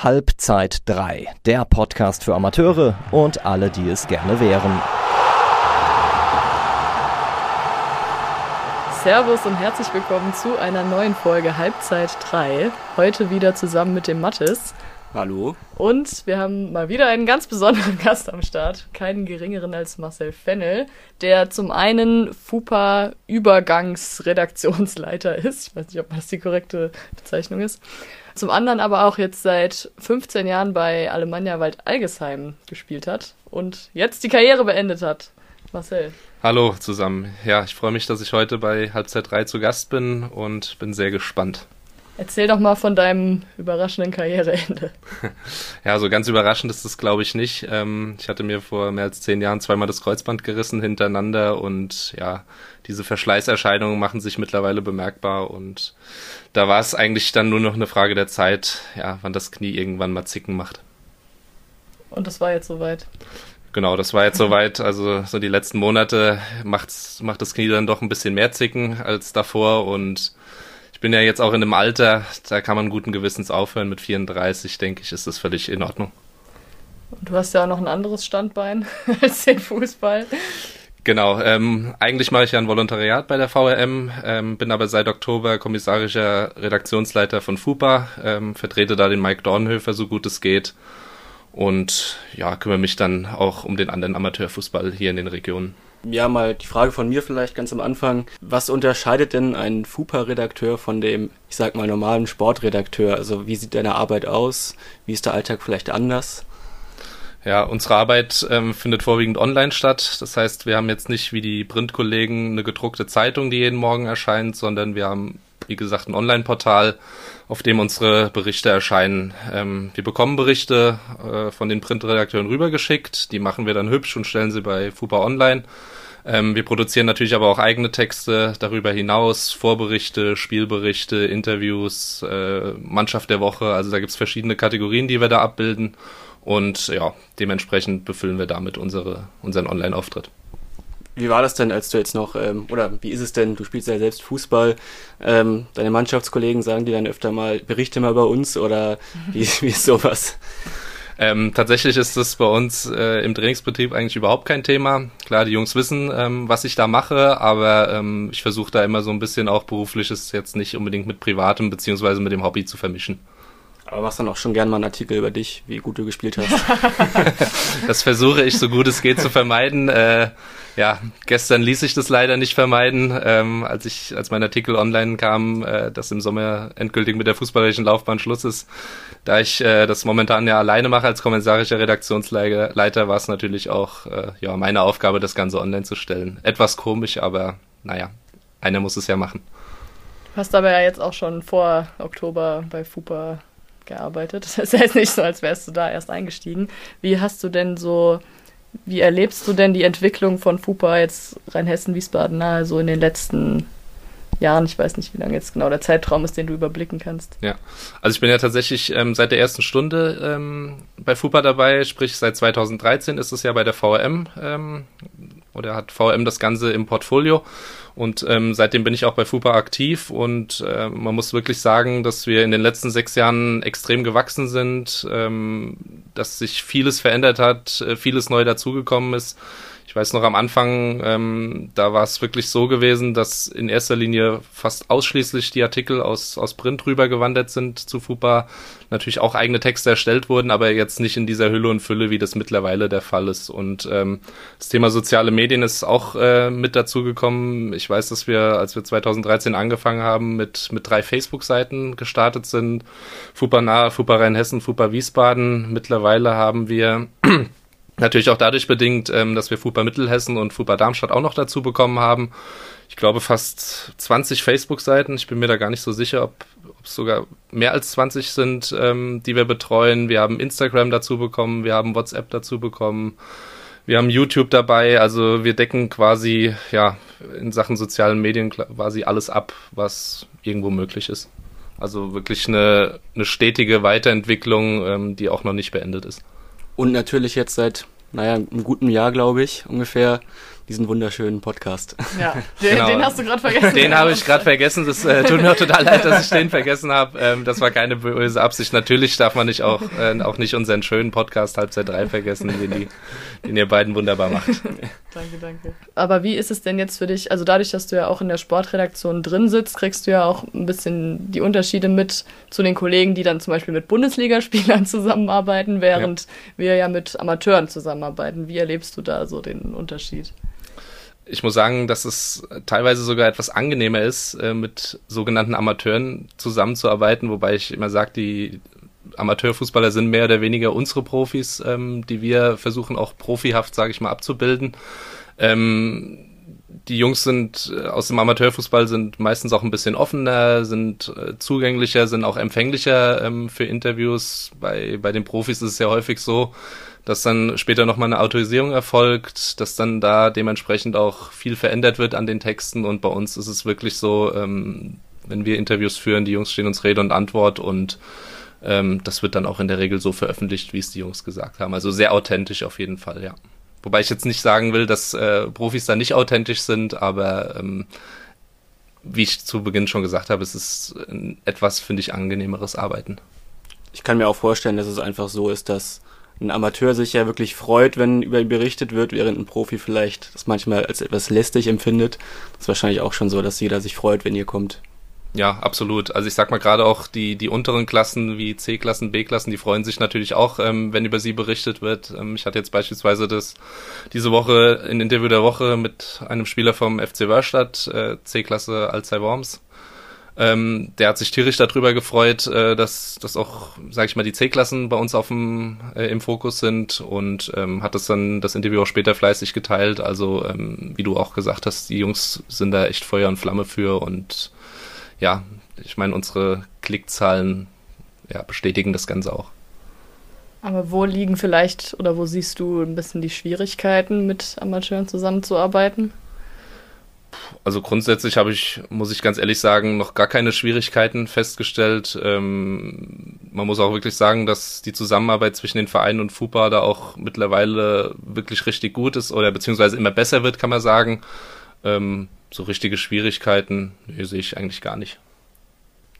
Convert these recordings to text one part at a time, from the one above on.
Halbzeit 3, der Podcast für Amateure und alle, die es gerne wären. Servus und herzlich willkommen zu einer neuen Folge Halbzeit 3. Heute wieder zusammen mit dem Mattes. Hallo. Und wir haben mal wieder einen ganz besonderen Gast am Start. Keinen geringeren als Marcel Fennel, der zum einen FUPA Übergangsredaktionsleiter ist. Ich weiß nicht, ob das die korrekte Bezeichnung ist. Zum anderen aber auch jetzt seit 15 Jahren bei Alemannia Wald Algesheim gespielt hat und jetzt die Karriere beendet hat. Marcel. Hallo zusammen. Ja, ich freue mich, dass ich heute bei Halbzeit 3 zu Gast bin und bin sehr gespannt. Erzähl doch mal von deinem überraschenden Karriereende. Ja, so ganz überraschend ist es, glaube ich, nicht. Ähm, ich hatte mir vor mehr als zehn Jahren zweimal das Kreuzband gerissen hintereinander und ja, diese Verschleißerscheinungen machen sich mittlerweile bemerkbar und da war es eigentlich dann nur noch eine Frage der Zeit, ja, wann das Knie irgendwann mal zicken macht. Und das war jetzt soweit. Genau, das war jetzt soweit. Also so die letzten Monate macht's, macht das Knie dann doch ein bisschen mehr zicken als davor und ich bin ja jetzt auch in einem Alter, da kann man guten Gewissens aufhören. Mit 34, denke ich, ist das völlig in Ordnung. Und du hast ja auch noch ein anderes Standbein als den Fußball. Genau, ähm, eigentlich mache ich ja ein Volontariat bei der VRM, ähm, bin aber seit Oktober kommissarischer Redaktionsleiter von FUPA, ähm, vertrete da den Mike Dornhöfer so gut es geht und ja, kümmere mich dann auch um den anderen Amateurfußball hier in den Regionen. Ja, mal die Frage von mir vielleicht ganz am Anfang. Was unterscheidet denn ein FUPA-Redakteur von dem, ich sag mal, normalen Sportredakteur? Also wie sieht deine Arbeit aus? Wie ist der Alltag vielleicht anders? Ja, unsere Arbeit ähm, findet vorwiegend online statt. Das heißt, wir haben jetzt nicht wie die Printkollegen eine gedruckte Zeitung, die jeden Morgen erscheint, sondern wir haben, wie gesagt, ein Online-Portal, auf dem unsere Berichte erscheinen. Ähm, wir bekommen Berichte äh, von den Printredakteuren rübergeschickt. Die machen wir dann hübsch und stellen sie bei FUPA online. Ähm, wir produzieren natürlich aber auch eigene Texte darüber hinaus, Vorberichte, Spielberichte, Interviews, äh, Mannschaft der Woche. Also da gibt's verschiedene Kategorien, die wir da abbilden. Und ja, dementsprechend befüllen wir damit unsere, unseren Online-Auftritt. Wie war das denn, als du jetzt noch, ähm, oder wie ist es denn, du spielst ja selbst Fußball, ähm, deine Mannschaftskollegen sagen dir dann öfter mal, berichte mal bei uns oder wie, wie ist sowas? Ähm, tatsächlich ist das bei uns äh, im Trainingsbetrieb eigentlich überhaupt kein Thema. Klar, die Jungs wissen, ähm, was ich da mache, aber ähm, ich versuche da immer so ein bisschen auch berufliches jetzt nicht unbedingt mit privatem beziehungsweise mit dem Hobby zu vermischen. Aber machst dann auch schon gern mal einen Artikel über dich, wie gut du gespielt hast. das versuche ich so gut es geht zu vermeiden. Äh, ja, gestern ließ ich das leider nicht vermeiden, ähm, als ich, als mein Artikel online kam, äh, dass im Sommer endgültig mit der fußballerischen Laufbahn Schluss ist. Da ich äh, das momentan ja alleine mache als kommissarischer Redaktionsleiter, war es natürlich auch äh, ja meine Aufgabe, das Ganze online zu stellen. Etwas komisch, aber naja, einer muss es ja machen. Du hast aber ja jetzt auch schon vor Oktober bei FUPA gearbeitet. Das ist nicht so, als wärst du da erst eingestiegen. Wie hast du denn so, wie erlebst du denn die Entwicklung von FUPA jetzt Rheinhessen-Wiesbaden nahe so in den letzten Jahren? Ich weiß nicht, wie lange jetzt genau der Zeitraum ist, den du überblicken kannst. Ja, also ich bin ja tatsächlich ähm, seit der ersten Stunde ähm, bei FUPA dabei, sprich seit 2013 ist es ja bei der VRM ähm, oder hat VM das Ganze im Portfolio. Und ähm, seitdem bin ich auch bei FUPA aktiv und äh, man muss wirklich sagen, dass wir in den letzten sechs Jahren extrem gewachsen sind, ähm, dass sich vieles verändert hat, äh, vieles neu dazugekommen ist. Ich weiß noch am Anfang, ähm, da war es wirklich so gewesen, dass in erster Linie fast ausschließlich die Artikel aus, aus Print rübergewandert sind zu FUPA. Natürlich auch eigene Texte erstellt wurden, aber jetzt nicht in dieser Hülle und Fülle, wie das mittlerweile der Fall ist. Und ähm, das Thema soziale Medien ist auch äh, mit dazugekommen. Ich weiß, dass wir, als wir 2013 angefangen haben, mit, mit drei Facebook-Seiten gestartet sind. FUPA Nahe, FUPA Rheinhessen, FUPA Wiesbaden. Mittlerweile haben wir Natürlich auch dadurch bedingt, ähm, dass wir FUPA Mittelhessen und FUPA Darmstadt auch noch dazu bekommen haben. Ich glaube fast 20 Facebook-Seiten. Ich bin mir da gar nicht so sicher, ob es sogar mehr als 20 sind, ähm, die wir betreuen. Wir haben Instagram dazu bekommen, wir haben WhatsApp dazu bekommen, wir haben YouTube dabei. Also wir decken quasi ja in Sachen sozialen Medien quasi alles ab, was irgendwo möglich ist. Also wirklich eine, eine stetige Weiterentwicklung, ähm, die auch noch nicht beendet ist. Und natürlich jetzt seit, naja, einem guten Jahr, glaube ich, ungefähr, diesen wunderschönen Podcast. Ja, den, genau. den hast du gerade vergessen. Den habe ich gerade vergessen. Das äh, tut mir total leid, dass ich den vergessen habe. Ähm, das war keine böse Absicht. Natürlich darf man nicht auch, äh, auch nicht unseren schönen Podcast Halbzeit 3 vergessen, den, die, den ihr beiden wunderbar macht. danke, danke. Aber wie ist es denn jetzt für dich? Also dadurch, dass du ja auch in der Sportredaktion drin sitzt, kriegst du ja auch ein bisschen die Unterschiede mit zu den Kollegen, die dann zum Beispiel mit Bundesligaspielern zusammenarbeiten, während ja. wir ja mit Amateuren zusammenarbeiten. Wie erlebst du da so den Unterschied? Ich muss sagen, dass es teilweise sogar etwas angenehmer ist, äh, mit sogenannten Amateuren zusammenzuarbeiten, wobei ich immer sage, die Amateurfußballer sind mehr oder weniger unsere Profis, ähm, die wir versuchen auch profihaft, sage ich mal, abzubilden. Ähm, die Jungs sind äh, aus dem Amateurfußball sind meistens auch ein bisschen offener, sind äh, zugänglicher, sind auch empfänglicher ähm, für Interviews. Bei, bei den Profis ist es ja häufig so, dass dann später nochmal eine Autorisierung erfolgt, dass dann da dementsprechend auch viel verändert wird an den Texten und bei uns ist es wirklich so, ähm, wenn wir Interviews führen, die Jungs stehen uns Rede und Antwort und ähm, das wird dann auch in der Regel so veröffentlicht, wie es die Jungs gesagt haben. Also sehr authentisch auf jeden Fall, ja. Wobei ich jetzt nicht sagen will, dass äh, Profis da nicht authentisch sind, aber ähm, wie ich zu Beginn schon gesagt habe, es ist etwas, finde ich, angenehmeres Arbeiten. Ich kann mir auch vorstellen, dass es einfach so ist, dass ein Amateur sich ja wirklich freut, wenn über ihn berichtet wird, während ein Profi vielleicht das manchmal als etwas lästig empfindet. Das ist wahrscheinlich auch schon so, dass jeder sich freut, wenn ihr kommt. Ja, absolut. Also ich sag mal gerade auch die, die unteren Klassen wie C-Klassen, B-Klassen, die freuen sich natürlich auch, ähm, wenn über sie berichtet wird. Ähm, ich hatte jetzt beispielsweise das diese Woche ein Interview der Woche mit einem Spieler vom FC Wörstadt, äh, C-Klasse Alzey Worms. Ähm, der hat sich tierisch darüber gefreut, äh, dass, dass auch, sage ich mal, die C-Klassen bei uns auf dem, äh, im Fokus sind und ähm, hat das dann das Interview auch später fleißig geteilt. Also ähm, wie du auch gesagt hast, die Jungs sind da echt Feuer und Flamme für und ja, ich meine, unsere Klickzahlen ja, bestätigen das Ganze auch. Aber wo liegen vielleicht oder wo siehst du ein bisschen die Schwierigkeiten, mit Amateuren zusammenzuarbeiten? Also grundsätzlich habe ich, muss ich ganz ehrlich sagen, noch gar keine Schwierigkeiten festgestellt. Ähm, man muss auch wirklich sagen, dass die Zusammenarbeit zwischen den Vereinen und FUPA da auch mittlerweile wirklich richtig gut ist oder beziehungsweise immer besser wird, kann man sagen. Ähm, so richtige Schwierigkeiten sehe ich eigentlich gar nicht.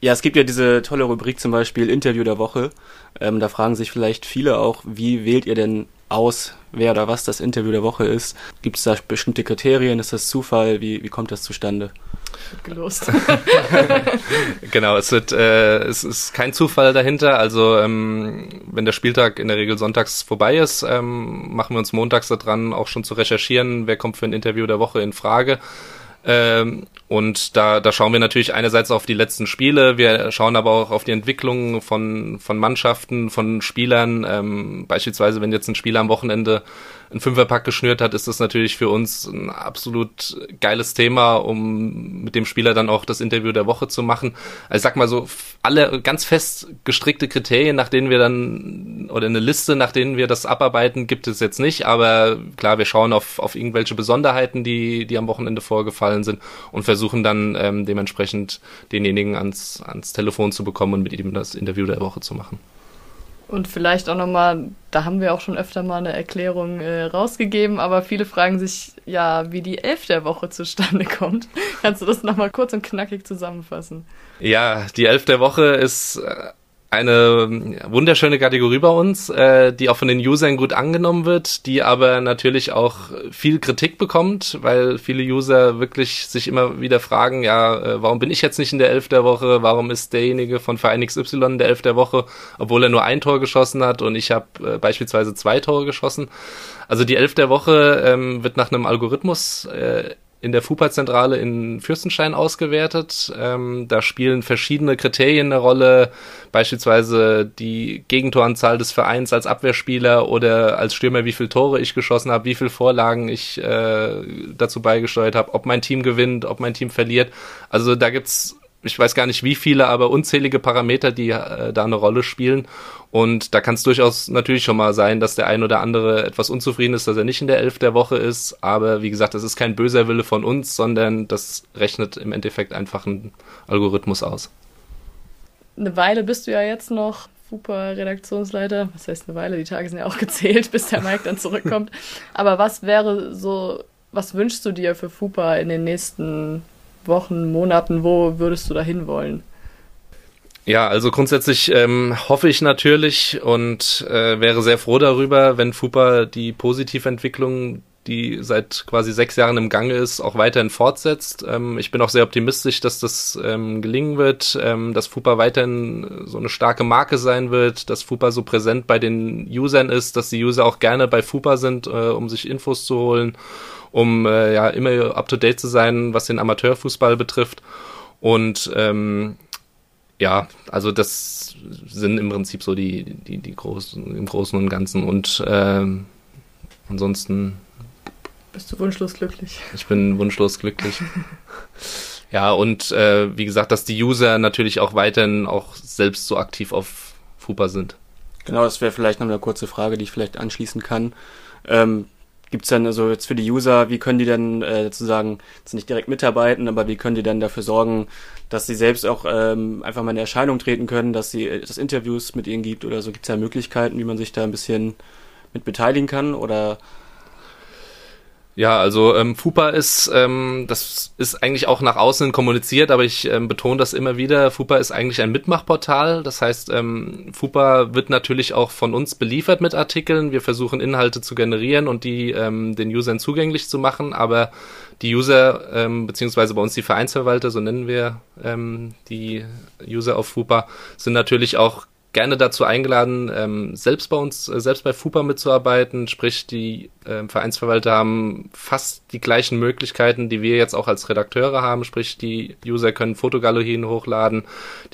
Ja, es gibt ja diese tolle Rubrik zum Beispiel Interview der Woche. Ähm, da fragen sich vielleicht viele auch, wie wählt ihr denn aus, wer oder was das Interview der Woche ist? Gibt es da bestimmte Kriterien? Ist das Zufall? Wie, wie kommt das zustande? Gelost. genau, es wird, äh, es ist kein Zufall dahinter. Also ähm, wenn der Spieltag in der Regel sonntags vorbei ist, ähm, machen wir uns montags daran, auch schon zu recherchieren, wer kommt für ein Interview der Woche in Frage. Ähm, und da, da schauen wir natürlich einerseits auf die letzten Spiele, wir schauen aber auch auf die Entwicklung von, von Mannschaften, von Spielern. Ähm, beispielsweise, wenn jetzt ein Spieler am Wochenende einen Fünferpack geschnürt hat, ist das natürlich für uns ein absolut geiles Thema, um mit dem Spieler dann auch das Interview der Woche zu machen. Also sag mal so, alle ganz fest gestrickte Kriterien, nach denen wir dann, oder eine Liste, nach denen wir das abarbeiten, gibt es jetzt nicht, aber klar, wir schauen auf, auf irgendwelche Besonderheiten, die, die am Wochenende vorgefallen sind und versuchen dann ähm, dementsprechend denjenigen ans, ans Telefon zu bekommen und mit ihm das Interview der Woche zu machen. Und vielleicht auch nochmal, da haben wir auch schon öfter mal eine Erklärung äh, rausgegeben, aber viele fragen sich ja, wie die Elf der Woche zustande kommt. Kannst du das nochmal kurz und knackig zusammenfassen? Ja, die Elf der Woche ist äh, eine wunderschöne Kategorie bei uns, äh, die auch von den Usern gut angenommen wird, die aber natürlich auch viel Kritik bekommt, weil viele User wirklich sich immer wieder fragen, ja, äh, warum bin ich jetzt nicht in der Elf der Woche, warum ist derjenige von Verein XY in der Elf der Woche, obwohl er nur ein Tor geschossen hat und ich habe äh, beispielsweise zwei Tore geschossen. Also die Elf der Woche ähm, wird nach einem Algorithmus äh, in der FUPA-Zentrale in Fürstenstein ausgewertet. Ähm, da spielen verschiedene Kriterien eine Rolle, beispielsweise die Gegentoranzahl des Vereins als Abwehrspieler oder als Stürmer, wie viele Tore ich geschossen habe, wie viele Vorlagen ich äh, dazu beigesteuert habe, ob mein Team gewinnt, ob mein Team verliert. Also da gibt's ich weiß gar nicht wie viele, aber unzählige Parameter, die äh, da eine Rolle spielen. Und da kann es durchaus natürlich schon mal sein, dass der ein oder andere etwas unzufrieden ist, dass er nicht in der Elf der Woche ist. Aber wie gesagt, das ist kein böser Wille von uns, sondern das rechnet im Endeffekt einfach ein Algorithmus aus. Eine Weile bist du ja jetzt noch FUPA-Redaktionsleiter. Was heißt eine Weile? Die Tage sind ja auch gezählt, bis der Mike dann zurückkommt. Aber was wäre so was wünschst du dir für FUPA in den nächsten Wochen, Monaten? Wo würdest du da hinwollen? Ja, also grundsätzlich ähm, hoffe ich natürlich und äh, wäre sehr froh darüber, wenn FUPA die Positiventwicklung, die seit quasi sechs Jahren im Gange ist, auch weiterhin fortsetzt. Ähm, ich bin auch sehr optimistisch, dass das ähm, gelingen wird, ähm, dass FUPA weiterhin so eine starke Marke sein wird, dass FUPA so präsent bei den Usern ist, dass die User auch gerne bei FUPA sind, äh, um sich Infos zu holen, um äh, ja immer up to date zu sein, was den Amateurfußball betrifft. Und ähm, ja, also das sind im Prinzip so die, die, die großen, im Großen und Ganzen. Und ähm, ansonsten. Bist du wunschlos glücklich? Ich bin wunschlos glücklich. ja, und äh, wie gesagt, dass die User natürlich auch weiterhin auch selbst so aktiv auf FUPA sind. Genau, das wäre vielleicht noch eine kurze Frage, die ich vielleicht anschließen kann. Ähm, Gibt es dann also jetzt für die User, wie können die denn äh, sozusagen jetzt nicht direkt mitarbeiten, aber wie können die dann dafür sorgen, dass sie selbst auch ähm, einfach mal in Erscheinung treten können, dass sie äh, das Interviews mit ihnen gibt oder so? Gibt es ja Möglichkeiten, wie man sich da ein bisschen mit beteiligen kann oder ja, also ähm, FUPA ist, ähm, das ist eigentlich auch nach außen kommuniziert, aber ich ähm, betone das immer wieder. FUPA ist eigentlich ein Mitmachportal. Das heißt, ähm, FUPA wird natürlich auch von uns beliefert mit Artikeln. Wir versuchen Inhalte zu generieren und die ähm, den Usern zugänglich zu machen, aber die User, ähm, beziehungsweise bei uns die Vereinsverwalter, so nennen wir ähm, die User auf FUPA, sind natürlich auch gerne dazu eingeladen, ähm, selbst bei uns, äh, selbst bei FUPA mitzuarbeiten. Sprich, die äh, Vereinsverwalter haben fast die gleichen Möglichkeiten, die wir jetzt auch als Redakteure haben. Sprich, die User können Fotogalerien hochladen,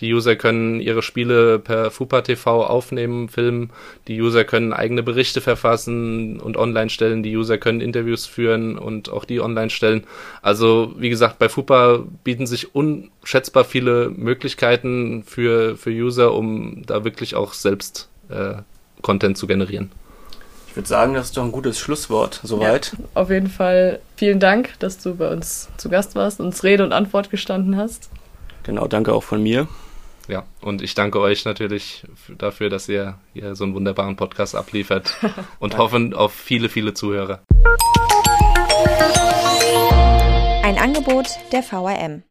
die User können ihre Spiele per FUPA TV aufnehmen, filmen, die User können eigene Berichte verfassen und online stellen, die User können Interviews führen und auch die online stellen. Also, wie gesagt, bei FUPA bieten sich unschätzbar viele Möglichkeiten für, für User, um da wirklich auch selbst äh, Content zu generieren. Ich würde sagen, das ist doch ein gutes Schlusswort soweit. Ja, auf jeden Fall vielen Dank, dass du bei uns zu Gast warst, uns Rede und Antwort gestanden hast. Genau, danke auch von mir. Ja, und ich danke euch natürlich dafür, dass ihr hier so einen wunderbaren Podcast abliefert und hoffen auf viele, viele Zuhörer. Ein Angebot der VRM.